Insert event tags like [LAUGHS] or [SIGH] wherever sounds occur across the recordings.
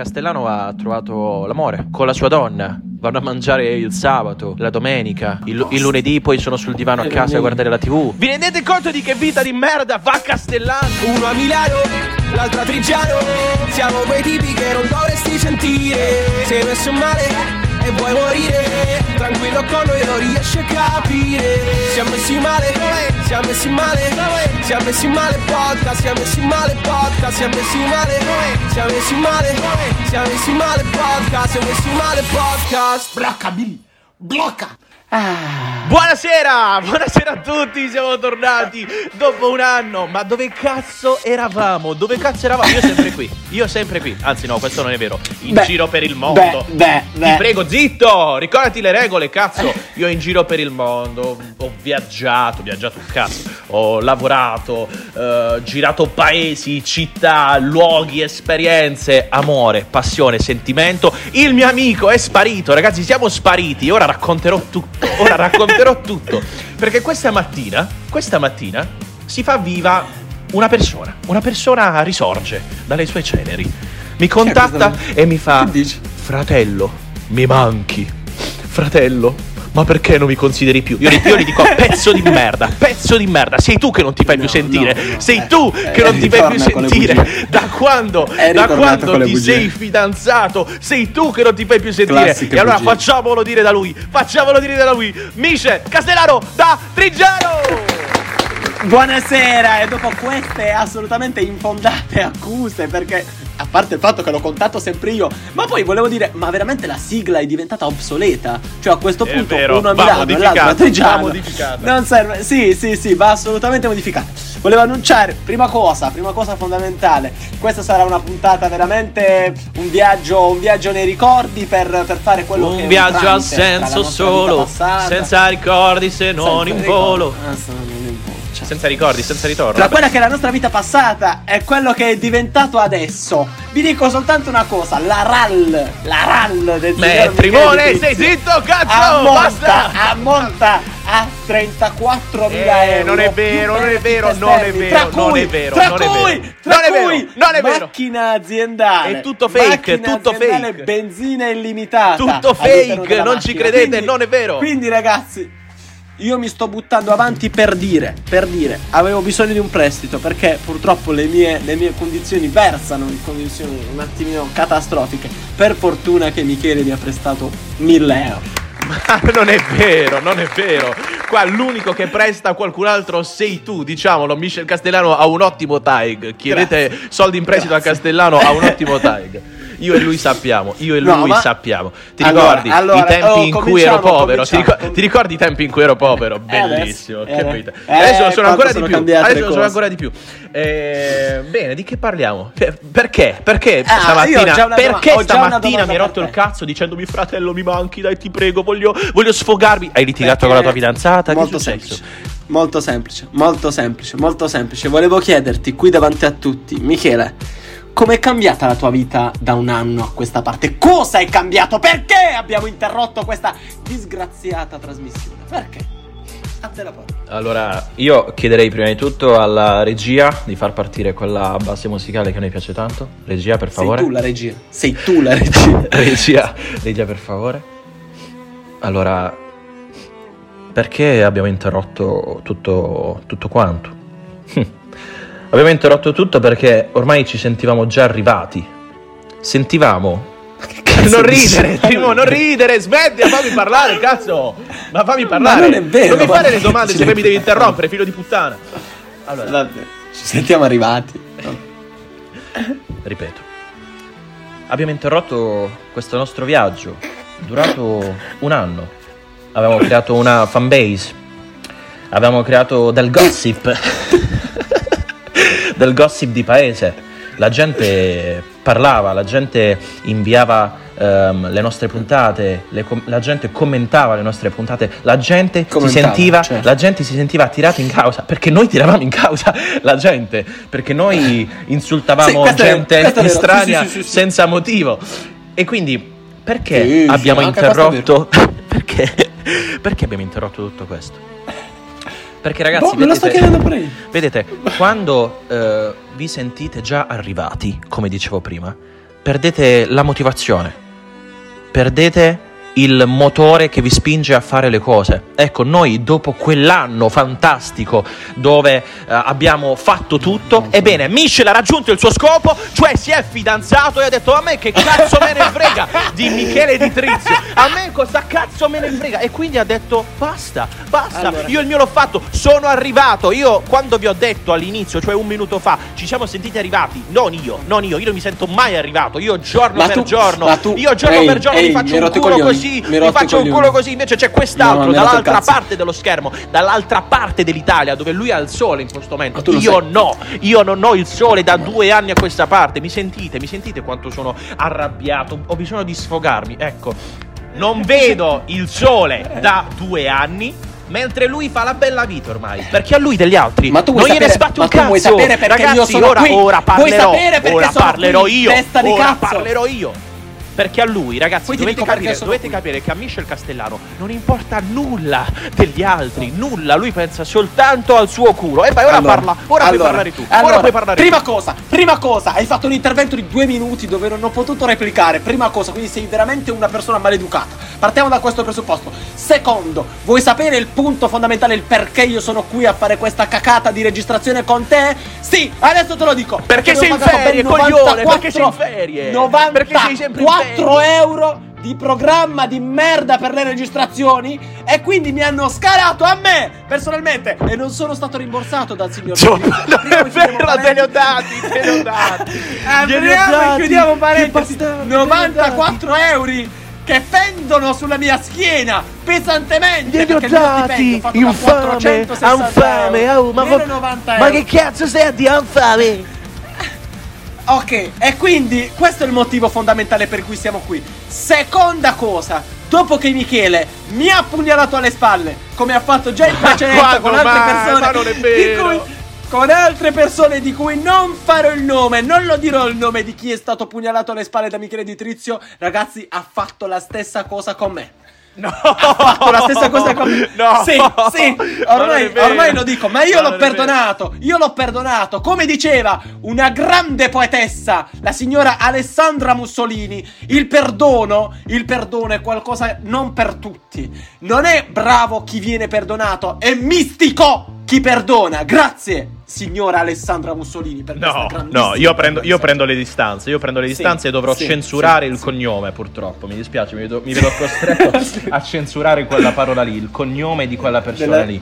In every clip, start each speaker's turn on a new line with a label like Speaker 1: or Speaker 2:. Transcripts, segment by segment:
Speaker 1: Castellano ha trovato l'amore con la sua donna. Vanno a mangiare il sabato, la domenica, il, il lunedì poi sono sul divano a casa a guardare la tv. Vi rendete conto di che vita di merda va a Castellano?
Speaker 2: Uno a Milano, l'altro a Trigiano Siamo quei tipi che non dovresti sentire Sei messo male vuoi morire Tranquillo con noi non riesci a capire Siamo messi male, siamo messi male Siamo messi male podcast, siamo messi male podcast Siamo messi male, siamo messi male Siamo messi male podcast, siamo messi male podcast
Speaker 3: Blocca, Billy! Blocca!
Speaker 1: Buonasera, buonasera a tutti, siamo tornati dopo un anno. Ma dove cazzo eravamo? Dove cazzo eravamo? Io sempre qui, io sempre qui. Anzi no, questo non è vero. In
Speaker 3: Beh,
Speaker 1: giro per il mondo.
Speaker 3: beh, beh,
Speaker 1: Ti
Speaker 3: beh.
Speaker 1: prego, zitto! Ricordati le regole, cazzo. Io in giro per il mondo, ho viaggiato, viaggiato un cazzo. Ho lavorato, eh, girato paesi, città, luoghi, esperienze, amore, passione, sentimento. Il mio amico è sparito, ragazzi, siamo spariti. Ora racconterò tutto. Ora racconterò tutto. Perché questa mattina, questa mattina si fa viva una persona. Una persona risorge dalle sue ceneri. Mi contatta e mi fa? Fratello, mi manchi. Fratello, ma perché non mi consideri più? Io, io gli dico pezzo di merda, pezzo di merda. Sei tu che non ti fai più
Speaker 3: No,
Speaker 1: sentire.
Speaker 3: no, no,
Speaker 1: Sei
Speaker 3: eh,
Speaker 1: tu
Speaker 3: eh,
Speaker 1: che non ti fai più sentire. Da quando,
Speaker 3: È
Speaker 1: da quando ti
Speaker 3: bugie.
Speaker 1: sei fidanzato? Sei tu che non ti fai più sentire.
Speaker 3: Classiche
Speaker 1: e allora
Speaker 3: bugie.
Speaker 1: facciamolo dire da lui. Facciamolo dire da lui. Michel Castellano da Trigiano.
Speaker 3: Buonasera e dopo queste assolutamente infondate accuse perché a parte il fatto che l'ho contato sempre io. Ma poi volevo dire ma veramente la sigla è diventata obsoleta? Cioè a questo
Speaker 1: È
Speaker 3: punto
Speaker 1: vero,
Speaker 3: uno a Milano e l'altro a Trigiano. non serve sì sì sì va assolutamente modificata. Volevo annunciare prima cosa prima cosa fondamentale. Questa sarà una puntata veramente un viaggio un viaggio nei ricordi per, per fare quello che è
Speaker 1: Un viaggio ha senso solo,
Speaker 3: passata,
Speaker 1: senza ricordi se non in
Speaker 3: ricordi.
Speaker 1: volo.
Speaker 3: Ah, cioè.
Speaker 1: Senza ricordi, senza ritorno.
Speaker 3: Tra
Speaker 1: Vabbè.
Speaker 3: quella che è la nostra vita passata e quello che è diventato adesso. Vi dico soltanto una cosa: la RAL, la RAL del signor
Speaker 1: Metti,
Speaker 3: Michele
Speaker 1: Mone,
Speaker 3: Di
Speaker 1: stai
Speaker 3: Tizio
Speaker 1: zitto, cazzo!
Speaker 3: Ammonta,
Speaker 1: Basta!
Speaker 3: ammonta a 34.000
Speaker 1: Eh,
Speaker 3: euro.
Speaker 1: non è vero, non è vero, non è vero,
Speaker 3: tra
Speaker 1: non
Speaker 3: cui-
Speaker 1: è vero,
Speaker 3: Tra
Speaker 1: non è
Speaker 3: cui,
Speaker 1: vero.
Speaker 3: tra
Speaker 1: Non è vero,
Speaker 3: cui,
Speaker 1: non è vero.
Speaker 3: Macchina aziendale.
Speaker 1: È tutto fake, tutto fake.
Speaker 3: benzina illimitata.
Speaker 1: Tutto fake, non ci credete,
Speaker 3: Quindi-
Speaker 1: non è vero.
Speaker 3: Quindi, ragazzi. Io mi sto buttando avanti per dire, per dire, avevo bisogno di un prestito perché purtroppo le mie, le mie condizioni versano in condizioni un attimino catastrofiche. Per fortuna che Michele mi ha prestato 1000 euro.
Speaker 1: Ma [LAUGHS] non è vero, non è vero. Qua l'unico che presta a qualcun altro sei tu, diciamolo. Michel Castellano ha un ottimo tag. Chiedete soldi in prestito
Speaker 3: Grazie.
Speaker 1: a Castellano, ha un ottimo tag. [LAUGHS] Io e lui sappiamo, io e
Speaker 3: No,
Speaker 1: lui
Speaker 3: ma-
Speaker 1: sappiamo. Ti
Speaker 3: Allora,
Speaker 1: ricordi
Speaker 3: allora,
Speaker 1: i tempi
Speaker 3: oh,
Speaker 1: in cui ero povero? Ti,
Speaker 3: cominciamo.
Speaker 1: ricor- ti ricordi i tempi in cui ero povero?
Speaker 3: Eh,
Speaker 1: Bellissimo,
Speaker 3: adesso-
Speaker 1: che
Speaker 3: eh,
Speaker 1: vita.
Speaker 3: eh,
Speaker 1: Adesso sono
Speaker 3: quanto
Speaker 1: ancora di
Speaker 3: sono
Speaker 1: più.
Speaker 3: cambiate
Speaker 1: Adesso
Speaker 3: le
Speaker 1: sono ancora di più. Eh, bene, di che parliamo? Per- Perché? Perché
Speaker 3: Ah,
Speaker 1: stamattina? perché
Speaker 3: doma-
Speaker 1: stamattina mi hai rotto il cazzo dicendomi fratello mi manchi, dai ti prego, voglio, voglio sfogarmi. Hai litigato
Speaker 3: Perché
Speaker 1: con la tua fidanzata?
Speaker 3: Molto semplice. Molto semplice, molto semplice, molto semplice. Volevo chiederti qui davanti a tutti, Michele, com'è cambiata la tua vita da un anno a questa parte? Cosa è cambiato? Perché abbiamo interrotto questa disgraziata trasmissione? Perché? A te la parola.
Speaker 1: Allora, io chiederei prima di tutto alla regia di far partire quella base musicale che a noi piace tanto. Regia, per favore.
Speaker 3: Sei tu la regia. Sei tu la [LAUGHS] regia.
Speaker 1: regia, regia, per favore. Allora, perché abbiamo interrotto tutto, tutto quanto? Abbiamo interrotto tutto perché ormai ci sentivamo già arrivati. Sentivamo. non ridere, Timo, non ridere, smetti, fammi parlare, cazzo! Ma fammi parlare!
Speaker 3: non è vero,
Speaker 1: Non mi fare
Speaker 3: ma-
Speaker 1: le domande se poi mi devi interrompere, figlio di puttana! Allora,
Speaker 3: Vabbè, ci sentiamo arrivati.
Speaker 1: ripeto, abbiamo interrotto questo nostro viaggio, durato un anno. Avevamo creato una fanbase, avevamo creato del gossip, del gossip di paese. La gente parlava, la gente inviava ehm, le nostre puntate, le com- la gente commentava le nostre puntate, la gente, sentiva,
Speaker 3: certo.
Speaker 1: la gente si sentiva tirata in causa perché noi tiravamo in causa [LAUGHS] la gente, perché noi
Speaker 3: Sì,
Speaker 1: insultavamo
Speaker 3: è-
Speaker 1: gente estranea
Speaker 3: sì, sì, sì, sì.
Speaker 1: senza motivo. E quindi perché
Speaker 3: Sì, sì,
Speaker 1: abbiamo interrotto? [LAUGHS] perché? perché abbiamo interrotto tutto questo? Perché ragazzi,
Speaker 3: Boh, me lo sto
Speaker 1: vedete-
Speaker 3: chiedendo pure [LAUGHS] io.
Speaker 1: Vedete, quando eh, vi sentite già arrivati, come dicevo prima, perdete la motivazione, perdete il motore che vi spinge a fare le cose. Ecco, noi dopo quell'anno fantastico dove eh, abbiamo fatto tutto, ebbene, Michel ha raggiunto il suo scopo, cioè si è fidanzato e ha detto a me che cazzo me ne frega di Michele Di Trizio, a me cosa cazzo me ne frega? E quindi ha detto basta, basta,
Speaker 3: Allora.
Speaker 1: io il mio l'ho fatto, sono arrivato, io quando vi ho detto all'inizio, cioè un minuto fa, ci siamo sentiti arrivati, non io, non io, io non mi sento mai arrivato, io giorno
Speaker 3: Ma
Speaker 1: per
Speaker 3: tu-
Speaker 1: giorno,
Speaker 3: tu-
Speaker 1: io giorno
Speaker 3: ehi,
Speaker 1: per giorno
Speaker 3: ehi,
Speaker 1: mi faccio un culo
Speaker 3: coglioni,
Speaker 1: così,
Speaker 3: mi hai
Speaker 1: mi faccio un culo così, invece c'è
Speaker 3: No,
Speaker 1: quest'altro
Speaker 3: il
Speaker 1: dall'altra parte dello schermo, dall'altra parte dell'Italia dove lui ha il sole in questo momento. Io no, io non ho il sole da due anni a questa parte. Mi sentite, mi sentite quanto sono arrabbiato? Ho bisogno di sfogarmi. Ecco, non vedo il sole da due anni. Mentre lui fa la bella vita ormai, perché a lui degli altri
Speaker 3: Ma tu vuoi
Speaker 1: non gliene
Speaker 3: sapere-
Speaker 1: sbatte
Speaker 3: ma
Speaker 1: un cazzo.
Speaker 3: vuoi sapere perché
Speaker 1: Ragazzi,
Speaker 3: io sono
Speaker 1: ora,
Speaker 3: qui?
Speaker 1: ora
Speaker 3: Vuoi
Speaker 1: parlerò,
Speaker 3: sapere perché
Speaker 1: ora parlerò
Speaker 3: qui?
Speaker 1: io,
Speaker 3: Testa di
Speaker 1: ora
Speaker 3: cazzo.
Speaker 1: parlerò io. Perché a lui, ragazzi,
Speaker 3: Poi
Speaker 1: dovete,
Speaker 3: perché
Speaker 1: capire, dovete capire che a Michel Castellano non importa nulla degli altri, nulla. Lui pensa soltanto al suo culo. E vai, ora
Speaker 3: Allora,
Speaker 1: parla, ora puoi
Speaker 3: allora,
Speaker 1: parlare tu.
Speaker 3: allora,
Speaker 1: ora puoi parlare
Speaker 3: prima
Speaker 1: tu.
Speaker 3: cosa, prima cosa, hai fatto un intervento di due minuti dove non ho potuto replicare. Prima cosa, quindi sei veramente una persona maleducata. Partiamo da questo presupposto. Secondo, vuoi sapere il punto fondamentale, il perché io sono qui a fare questa cacata di registrazione con te? Sì, adesso te lo dico.
Speaker 1: Perché sei
Speaker 3: ho
Speaker 1: in ferie, coglione,
Speaker 3: 94
Speaker 1: perché sei in ferie?
Speaker 3: 94
Speaker 1: Perché sei sempre in ferie?
Speaker 3: Euro di programma di merda per le registrazioni e quindi mi hanno scalato a me personalmente. E non sono stato rimborsato dal signor Giudice.
Speaker 1: non è vero, te li ho dati, te li ho dati. [LAUGHS]
Speaker 3: Apriamo e chiudiamo parentesi.
Speaker 1: bastardo,
Speaker 3: 94 euro che pendono sulla mia schiena pesantemente
Speaker 1: Glieli ho dati, infame,
Speaker 3: 460
Speaker 1: infame, oh, ma,
Speaker 3: meno
Speaker 1: co-
Speaker 3: 90
Speaker 1: ma che cazzo a dire infame?
Speaker 3: Ok, e quindi questo è il motivo fondamentale per cui siamo qui. Seconda cosa, dopo che Michele mi ha pugnalato alle spalle, come ha fatto già in [LAUGHS] precedenza con altre
Speaker 1: mai?
Speaker 3: persone,
Speaker 1: Ma non è
Speaker 3: di
Speaker 1: vero.
Speaker 3: cui- con altre persone di cui non farò il nome, non lo dirò il nome di chi è stato pugnalato alle spalle da Michele Di Trizio, ragazzi, ha fatto la stessa cosa con me.
Speaker 1: No,
Speaker 3: Ha fatto la stessa cosa con.
Speaker 1: No,
Speaker 3: Sì, sì, ormai, ormai lo dico, ma io l'ho perdonato, io l'ho perdonato. Come diceva una grande poetessa, la signora Alessandra Mussolini, il perdono, il perdono è qualcosa non per tutti. Non è bravo chi viene perdonato, è mistico chi perdona. Grazie, signora Alessandra Mussolini, per
Speaker 1: No, no, io prendo, io prendo le distanze. Io prendo le
Speaker 3: Sì,
Speaker 1: distanze e dovrò
Speaker 3: sì,
Speaker 1: censurare
Speaker 3: sì,
Speaker 1: il
Speaker 3: sì.
Speaker 1: cognome, purtroppo. Mi dispiace, mi vedo, mi vedo costretto [LAUGHS] a censurare quella parola lì, il cognome di quella persona
Speaker 3: Della-
Speaker 1: lì.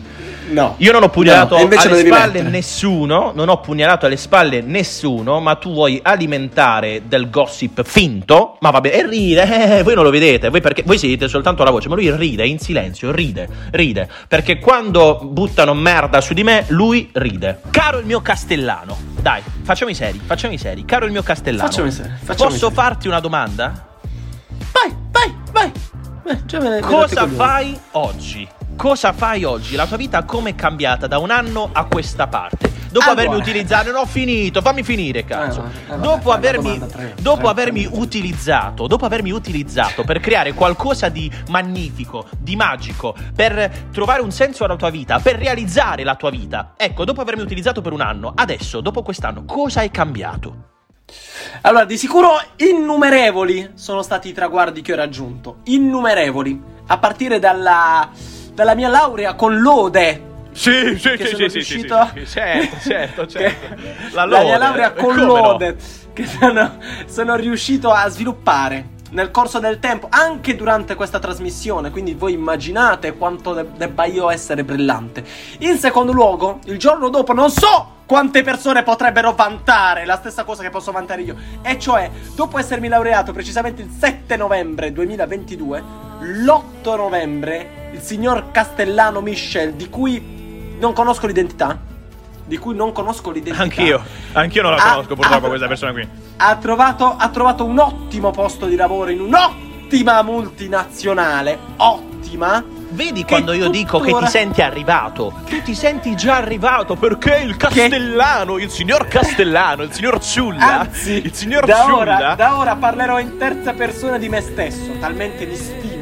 Speaker 3: No.
Speaker 1: Io non ho pugnalato
Speaker 3: No,
Speaker 1: alle spalle
Speaker 3: mettere.
Speaker 1: nessuno, non ho pugnalato alle spalle nessuno, ma tu vuoi alimentare del gossip finto, ma vabbè, e ride, eh, voi non lo vedete, voi, perché, voi siete soltanto la voce, ma lui ride in silenzio, ride, ride, perché quando buttano merda su di me, lui ride. Caro il mio castellano, dai, facciamo i seri, facciamo i seri, caro il mio castellano,
Speaker 3: Facciamo i seri, facciamo i
Speaker 1: posso
Speaker 3: seri.
Speaker 1: farti una domanda?
Speaker 3: Vai, vai, vai. Eh,
Speaker 1: Cosa fai oggi? Cosa fai oggi? La tua vita come è cambiata da un anno a questa parte? Dopo
Speaker 3: Allora.
Speaker 1: avermi utilizzato, non ho finito, fammi finire, cazzo.
Speaker 3: Eh, vabbè, eh, vabbè,
Speaker 1: dopo
Speaker 3: la
Speaker 1: avermi,
Speaker 3: tre,
Speaker 1: dopo
Speaker 3: tre,
Speaker 1: avermi
Speaker 3: tre.
Speaker 1: utilizzato, dopo avermi utilizzato per creare qualcosa di magnifico, di magico, per trovare un senso alla tua vita, per realizzare la tua vita. Ecco, dopo avermi utilizzato per un anno, adesso, dopo quest'anno, cosa è cambiato?
Speaker 3: Allora, di sicuro innumerevoli sono stati i traguardi che ho raggiunto. Innumerevoli. A partire dalla, dalla mia laurea con lode.
Speaker 1: Sì, sì,
Speaker 3: Che sono riuscito-
Speaker 1: certo, [LAUGHS] certo,
Speaker 3: che-
Speaker 1: La
Speaker 3: La, mia
Speaker 1: lode,
Speaker 3: laurea con
Speaker 1: come no?
Speaker 3: lode. Che sono, sono riuscito a sviluppare nel corso del tempo, anche durante questa trasmissione. Quindi voi immaginate quanto de- debba io essere brillante. In secondo luogo, il giorno dopo, non so quante persone potrebbero vantare la stessa cosa che posso vantare io. E cioè, dopo essermi laureato precisamente il 7 novembre 2022, l'8 novembre, il signor Castellano Michel, di cui non conosco l'identità. Di cui non conosco l'identità.
Speaker 1: Anch'io, anch'io non la
Speaker 3: Ah,
Speaker 1: conosco purtroppo
Speaker 3: ah,
Speaker 1: questa persona qui.
Speaker 3: Ha trovato, ha trovato un ottimo posto di lavoro in un'ottima multinazionale. Ottima.
Speaker 1: Vedi
Speaker 3: Che
Speaker 1: quando io dico che ti senti arrivato? Tu ti senti già arrivato perché il Castellano, il signor Castellano, il signor Ciulla,
Speaker 3: Anzi,
Speaker 1: il signor
Speaker 3: da
Speaker 1: Ciulla
Speaker 3: ora, da ora parlerò in terza persona di me stesso. Talmente mi stimo e E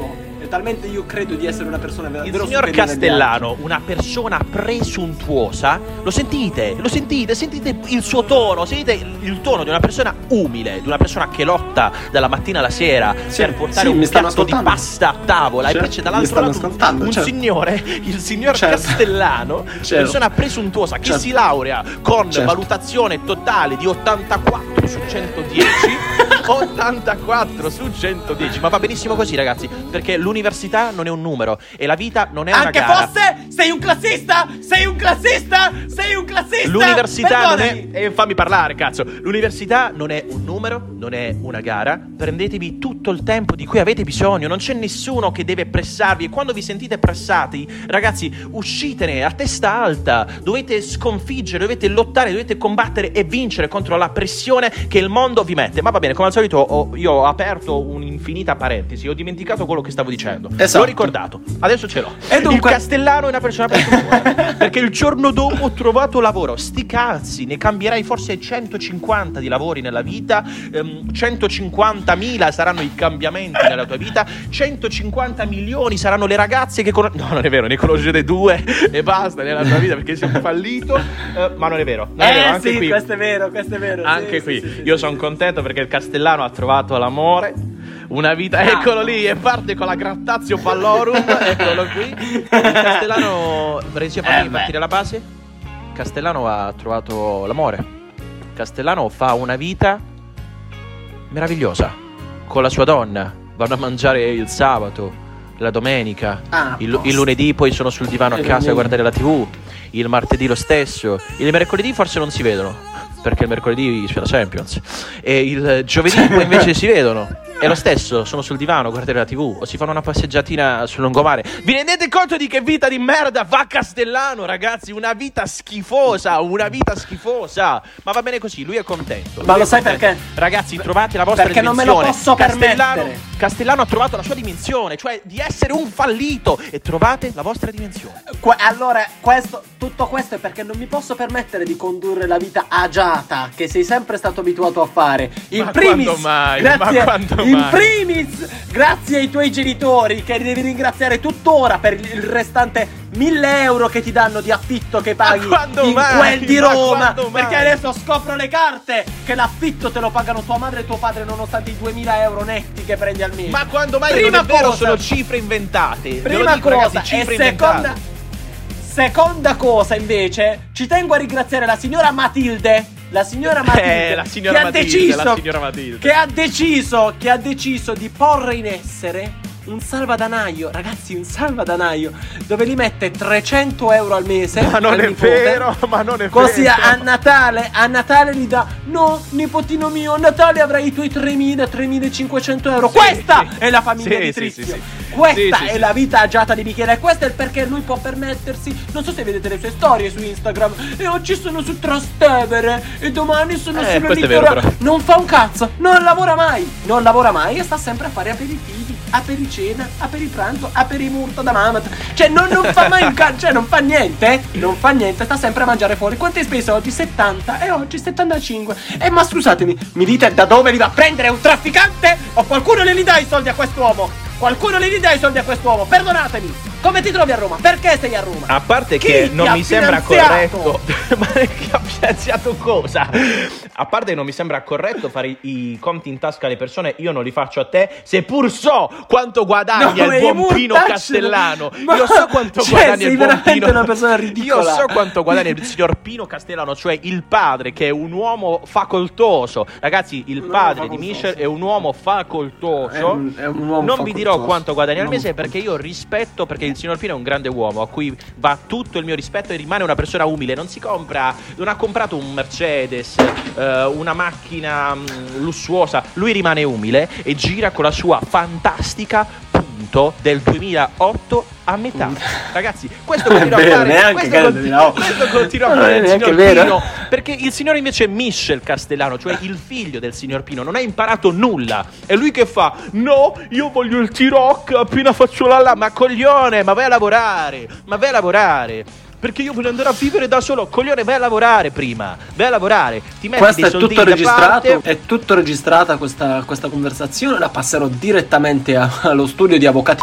Speaker 3: talmente io credo di essere una persona
Speaker 1: Il
Speaker 3: davvero
Speaker 1: signor Castellano, una persona presuntuosa, lo sentite, lo sentite, sentite il suo tono, sentite il, il tono di una persona umile, di una persona che lotta dalla mattina alla sera
Speaker 3: Sì,
Speaker 1: per portare
Speaker 3: sì,
Speaker 1: un piatto di
Speaker 3: ascoltando.
Speaker 1: pasta a tavola
Speaker 3: Certo,
Speaker 1: e poi c'è dall'altro lato un,
Speaker 3: certo.
Speaker 1: signore, il signor
Speaker 3: Certo.
Speaker 1: Castellano,
Speaker 3: Certo.
Speaker 1: persona presuntuosa che
Speaker 3: Certo.
Speaker 1: si laurea con
Speaker 3: Certo.
Speaker 1: valutazione totale di 84 su 110. [LAUGHS] 84 su 110, ma va benissimo così, ragazzi. Perché l'università non è un numero e la vita non è una
Speaker 3: Anche
Speaker 1: gara.
Speaker 3: fosse sei un classista, sei un classista, sei un classista.
Speaker 1: L'università non è.
Speaker 3: Perdonami.
Speaker 1: eh, fammi parlare, cazzo. L'università non è un numero, non è una gara. Prendetevi tutto il tempo di cui avete bisogno. Non c'è nessuno che deve pressarvi. E quando vi sentite pressati, ragazzi, uscitene a testa alta. Dovete sconfiggere, dovete lottare, dovete combattere e vincere contro la pressione che il mondo vi mette. Ma va bene, come al solito, ho- io ho aperto un'infinita parentesi. Ho dimenticato quello che stavo dicendo.
Speaker 3: Esatto.
Speaker 1: L'ho ricordato. Adesso ce l'ho.
Speaker 3: E dunque-
Speaker 1: Il Castellano è una persona presuntuosa. [LAUGHS] perché il giorno dopo ho trovato lavoro. Sti cazzi, ne cambierai forse 150 di lavori nella vita. ehm, 150.000 saranno i cambiamenti nella tua vita. 150 milioni saranno le ragazze che conosci. No, non è vero, ne conoscete due e basta nella tua vita perché un fallito. Eh, ma non è vero. Non è vero,
Speaker 3: Eh
Speaker 1: anche
Speaker 3: sì,
Speaker 1: qui.
Speaker 3: questo è vero, questo è vero.
Speaker 1: Anche
Speaker 3: sì,
Speaker 1: qui,
Speaker 3: sì, sì,
Speaker 1: io sono contento perché il Castellano ha trovato l'amore. Una vita, eccolo lì, e parte con la Grattazio Pallorum. [LAUGHS] eccolo qui. Il Castellano, Renzi, fammi
Speaker 3: Eh,
Speaker 1: partire la base. Castellano ha trovato l'amore. Castellano fa una vita meravigliosa con la sua donna. Vanno a mangiare il sabato, la domenica.
Speaker 3: Ah,
Speaker 1: il, il lunedì poi sono sul divano a casa a guardare la TV. Il martedì lo stesso. Il mercoledì forse non si vedono. Perché il mercoledì c'è la Champions. E il giovedì poi invece si vedono. È lo stesso, sono sul divano a guardare la TV o si fanno una passeggiatina sul lungomare. Vi rendete conto di che vita di merda fa Castellano, ragazzi? Una vita schifosa, una vita schifosa. Ma va bene così, lui è contento.
Speaker 3: Ma
Speaker 1: Lui
Speaker 3: lo
Speaker 1: è
Speaker 3: sai
Speaker 1: contento.
Speaker 3: perché?
Speaker 1: Ragazzi, trovate la vostra
Speaker 3: Perché non me lo
Speaker 1: dimensione.
Speaker 3: posso
Speaker 1: Castellano,
Speaker 3: permettere.
Speaker 1: Castellano ha trovato la sua dimensione, cioè di essere un fallito e trovate la vostra dimensione.
Speaker 3: Que- allora, questo, tutto questo è perché non mi posso permettere di condurre la vita agiata che sei sempre stato abituato a fare. In
Speaker 1: Ma
Speaker 3: primis,
Speaker 1: quando mai?
Speaker 3: grazie,
Speaker 1: Ma quando
Speaker 3: in primis, grazie ai tuoi genitori che devi ringraziare tuttora per il restante 1000 euro che ti danno di affitto che paghi in
Speaker 1: mai?
Speaker 3: quel di
Speaker 1: Ma
Speaker 3: Roma. Perché adesso scopro le carte che l'affitto te lo pagano tua madre e tuo padre nonostante i 2000 euro netti che prendi al mese.
Speaker 1: Ma quando mai
Speaker 3: Prima
Speaker 1: non è vero,
Speaker 3: cosa-
Speaker 1: sono cifre inventate.
Speaker 3: Prima
Speaker 1: dico,
Speaker 3: cosa
Speaker 1: ragazzi,
Speaker 3: e
Speaker 1: cifre
Speaker 3: seconda
Speaker 1: inventate.
Speaker 3: Seconda cosa invece, ci tengo a ringraziare la signora Matilde. La signora Matilde.
Speaker 1: Eh, la signora
Speaker 3: che
Speaker 1: Matilde,
Speaker 3: ha deciso,
Speaker 1: la signora Matilde.
Speaker 3: Che ha deciso, che ha deciso di porre in essere un salvadanaio, ragazzi, un salvadanaio dove li mette 300 euro al mese.
Speaker 1: Ma non è
Speaker 3: nipote.
Speaker 1: vero, ma non è
Speaker 3: Così
Speaker 1: vero.
Speaker 3: a Natale, a Natale gli dà No, nipotino mio, a Natale avrai i tuoi 3.000, 3.500 euro
Speaker 1: Sì,
Speaker 3: Questa
Speaker 1: sì.
Speaker 3: è la famiglia
Speaker 1: Sì,
Speaker 3: di
Speaker 1: sì,
Speaker 3: Trizio
Speaker 1: sì, sì.
Speaker 3: Questa
Speaker 1: Sì,
Speaker 3: è
Speaker 1: sì.
Speaker 3: la vita agiata di Michele E questo è il perché lui può permettersi Non so se vedete le sue storie su Instagram E oggi sono su Trastevere E domani sono
Speaker 1: Eh,
Speaker 3: sul
Speaker 1: questo è vero,
Speaker 3: litorale
Speaker 1: però.
Speaker 3: Non fa un cazzo, non lavora mai Non lavora mai e sta sempre a fare aperitivi Apericena, aperipranzo, aperimurto da mamat Cioè non, non fa mai un cazzo Cioè non fa niente eh. Non fa niente, sta sempre a mangiare fuori Quanto hai speso oggi? 70 e oggi 75 Eh ma scusatemi, mi dite da dove li va a prendere un trafficante? O qualcuno li dà i soldi a quest'uomo? Qualcuno li dà i soldi a quest'uomo? Perdonatemi Come ti trovi a Roma? Perché sei a Roma?
Speaker 1: A parte
Speaker 3: Chi
Speaker 1: che non mi sembra
Speaker 3: finanziato?
Speaker 1: corretto. [LAUGHS] Ma che ha finanziato cosa? A parte che non mi sembra corretto fare i, i conti in tasca alle persone, io non li faccio a te, seppur so quanto guadagna
Speaker 3: No,
Speaker 1: il buon Pino Castellano.
Speaker 3: Ma-
Speaker 1: Io so quanto
Speaker 3: cioè,
Speaker 1: guadagna
Speaker 3: sei
Speaker 1: il buon Pino.
Speaker 3: una persona ridicola. [LAUGHS]
Speaker 1: Io so quanto guadagna il signor Pino Castellano, cioè il padre che è un uomo facoltoso. Ragazzi, il
Speaker 3: Un
Speaker 1: padre di
Speaker 3: facoltoso.
Speaker 1: Michel è un uomo facoltoso.
Speaker 3: È un- è un uomo
Speaker 1: non vi dirò
Speaker 3: facoltoso.
Speaker 1: quanto guadagna al mese perché io rispetto perché il signor Pino è un grande uomo a cui va tutto il mio rispetto e rimane una persona umile. Non si compra, non ha comprato un Mercedes, eh, una macchina mm, lussuosa. Lui rimane umile e gira con la sua fantastica punto del 2008 a metà. Ragazzi, questo [LAUGHS] continua a fare questo,
Speaker 3: che è il
Speaker 1: conti-
Speaker 3: 2008.
Speaker 1: questo continua a fare il signor
Speaker 3: vero.
Speaker 1: Pino perché il signore invece è Michel Castellano, cioè il figlio del signor Pino, non ha imparato nulla. È lui che fa: No, io voglio il T-Rock appena faccio la la. Ma coglione, ma vai a lavorare, ma vai a lavorare. Perché io voglio andare a vivere da solo. Coglione, vai a lavorare prima. Vai a lavorare. Ti metti
Speaker 3: Questo è tutto registrato,
Speaker 1: parte.
Speaker 3: è tutto registrata questa, questa conversazione, la passerò direttamente a- allo studio di avvocati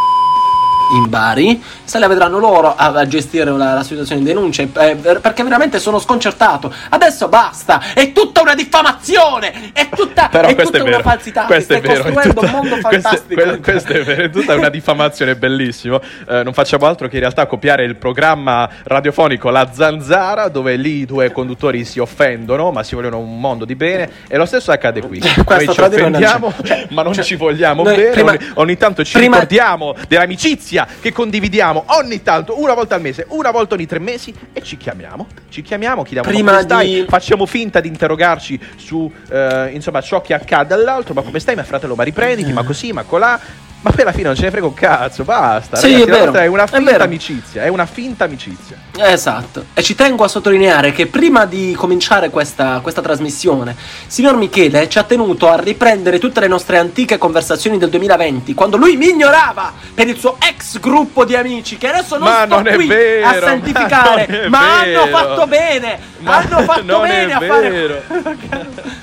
Speaker 3: in Bari, se la vedranno loro a, a gestire la, la situazione di denunce, eh, perché veramente sono sconcertato. Adesso basta, è tutta una diffamazione, è tutta, [LAUGHS]
Speaker 1: Però
Speaker 3: è
Speaker 1: questo
Speaker 3: tutta
Speaker 1: è
Speaker 3: una falsità.
Speaker 1: Questo
Speaker 3: Stai
Speaker 1: è vero. è tutta-
Speaker 3: un mondo [LAUGHS]
Speaker 1: questo-
Speaker 3: fantastico.
Speaker 1: que- Questo è vero, è tutta una diffamazione, bellissimo. Eh, non facciamo altro che in realtà copiare il programma radiofonico La Zanzara, dove lì i due conduttori si offendono, ma si vogliono un mondo di bene. E lo stesso accade qui. Noi
Speaker 3: Questo
Speaker 1: ci
Speaker 3: non
Speaker 1: offendiamo,
Speaker 3: c'è. Cioè, [LAUGHS]
Speaker 1: ma non
Speaker 3: cioè,
Speaker 1: ci vogliamo bene.
Speaker 3: prima-
Speaker 1: ogni, ogni tanto ci
Speaker 3: prima-
Speaker 1: ricordiamo dell'amicizia che condividiamo ogni tanto, una volta al mese, una volta ogni tre mesi, e ci chiamiamo. Ci chiamiamo, chiediamo
Speaker 3: Prima
Speaker 1: come stai,
Speaker 3: di-
Speaker 1: facciamo finta di interrogarci su eh, insomma ciò che accade all'altro, ma come stai, ma fratello, ma riprenditi, ma così, ma colà. Ma poi alla fine non ce ne frega un cazzo, basta.
Speaker 3: Sì,
Speaker 1: ragazzi,
Speaker 3: è vero,
Speaker 1: è una
Speaker 3: è
Speaker 1: finta
Speaker 3: vero.
Speaker 1: amicizia, è una finta amicizia.
Speaker 3: Esatto, e ci tengo a sottolineare che prima di cominciare questa, questa trasmissione, signor Michele ci ha tenuto a riprendere tutte le nostre antiche conversazioni del 2020, quando lui mi ignorava per il suo ex gruppo di amici, che adesso non
Speaker 1: Ma
Speaker 3: sto
Speaker 1: non è
Speaker 3: qui
Speaker 1: vero,
Speaker 3: a
Speaker 1: ma
Speaker 3: santificare,
Speaker 1: è
Speaker 3: ma, hanno fatto bene,
Speaker 1: Ma
Speaker 3: hanno fatto bene
Speaker 1: è
Speaker 3: a fare... [LAUGHS]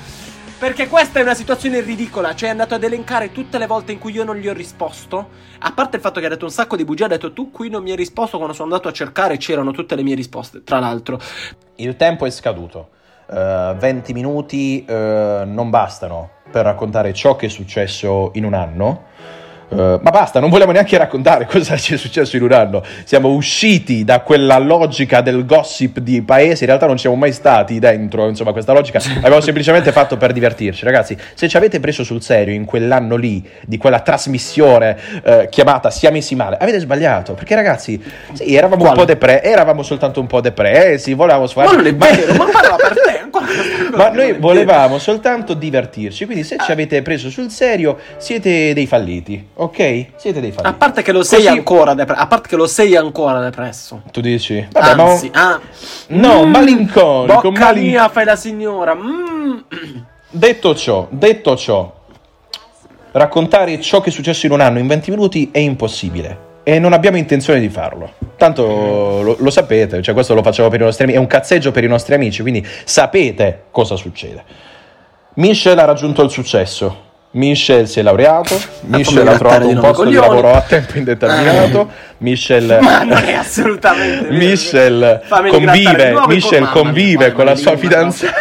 Speaker 3: Perché questa è una situazione ridicola, cioè è andato ad elencare tutte le volte in cui io non gli ho risposto, a parte il fatto che ha detto un sacco di bugie, ha detto tu qui non mi hai risposto quando sono andato a cercare c'erano tutte le mie risposte, tra l'altro.
Speaker 1: Il tempo è scaduto. Eh, 20 minuti eh, non bastano per raccontare ciò che è successo in un anno. Eh, ma basta, non vogliamo neanche raccontare [LAUGHS] cosa ci è successo in un anno. Siamo usciti da quella logica del gossip di paese. In realtà non siamo mai stati dentro, insomma, questa logica. L'abbiamo semplicemente fatto per divertirci. Ragazzi, se ci avete preso sul serio in quell'anno lì, di quella trasmissione eh, chiamata Siamo messi male, avete sbagliato. Perché, ragazzi, sì, eravamo
Speaker 3: Quale?
Speaker 1: un po' depre, eravamo soltanto un po' depressi, volevamo
Speaker 3: Ma
Speaker 1: sfare.
Speaker 3: non è vero, ma parla per te. [LAUGHS]
Speaker 1: Ma noi volevamo soltanto divertirci, quindi se ci avete preso sul serio siete dei falliti, ok? Siete dei falliti.
Speaker 3: A parte che lo sei
Speaker 1: Così-
Speaker 3: ancora depre- a parte che lo sei ancora depresso.
Speaker 1: Tu dici? Vabbè,
Speaker 3: Anzi,
Speaker 1: ma...
Speaker 3: ah,
Speaker 1: No,
Speaker 3: Mm,
Speaker 1: malinconico,
Speaker 3: Bocca
Speaker 1: malin-
Speaker 3: mia, fai la signora. Mm.
Speaker 1: Detto ciò, detto ciò, raccontare ciò che è successo in un anno in 20 minuti è impossibile. E non abbiamo intenzione di farlo. Tanto lo, lo sapete, cioè questo lo facciamo per i nostri amici, è un cazzeggio per i nostri amici, quindi sapete cosa succede. Michel ha raggiunto il successo. Michel si è laureato, Michel ha trovato
Speaker 3: di
Speaker 1: un posto di
Speaker 3: coglioni.
Speaker 1: lavoro a tempo indeterminato. Michel
Speaker 3: vero.
Speaker 1: Michel
Speaker 3: di
Speaker 1: convive, Michel convive con la sua fidanzata.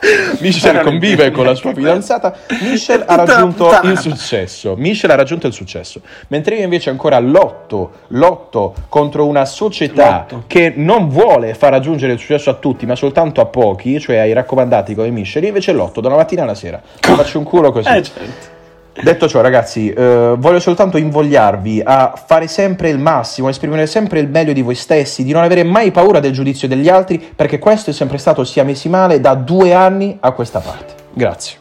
Speaker 1: [LAUGHS] Michel convive con la sua fidanzata. Michel ha raggiunto il successo. Michel ha raggiunto il successo. Mentre io invece ancora lotto, lotto contro una società
Speaker 3: Lotto.
Speaker 1: che non vuole far raggiungere il successo a tutti, ma soltanto a pochi, cioè ai raccomandati come Michel. Io invece lotto da una mattina alla sera. Faccio un culo così.
Speaker 3: Eh, certo.
Speaker 1: Detto ciò, ragazzi, eh, voglio soltanto invogliarvi a fare sempre il massimo, a esprimere sempre il meglio di voi stessi, di non avere mai paura del giudizio degli altri, perché questo è sempre stato sia messi male da due anni a questa parte. Grazie.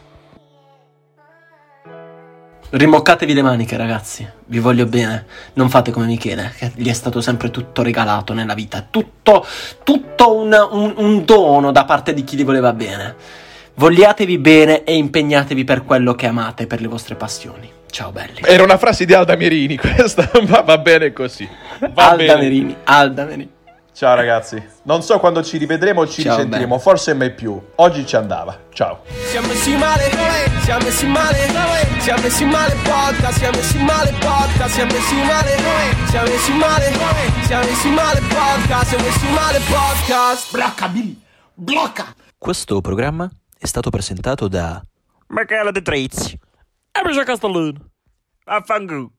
Speaker 3: Rimoccatevi le maniche, ragazzi. Vi voglio bene. Non fate come Michele, che gli è stato sempre tutto regalato nella vita. Tutto, tutto un, un- un dono da parte di chi vi voleva bene. Vogliatevi bene e impegnatevi per quello che amate, per le vostre passioni. Ciao belli.
Speaker 1: Era una frase di Alda Mierini, [LAUGHS] questa va, va bene così. Va
Speaker 3: Alda
Speaker 1: bene.
Speaker 3: Merini, Alda Merini.
Speaker 1: Ciao ragazzi, non so quando ci rivedremo o ci
Speaker 3: Ciao,
Speaker 1: risentiremo,
Speaker 3: bene.
Speaker 1: forse mai più. Oggi ci andava. Ciao.
Speaker 2: Siamo messi male, siamo messi male, siamo messi male podcast, siamo messi male podcast, siamo messi male, siamo messi male, siamo messi male podcast, siamo messi male podcast. Blocca Billy, blocca!
Speaker 4: Questo programma è stato presentato da
Speaker 5: Michele De Trezzi. E Michele Castellino. Affanculo.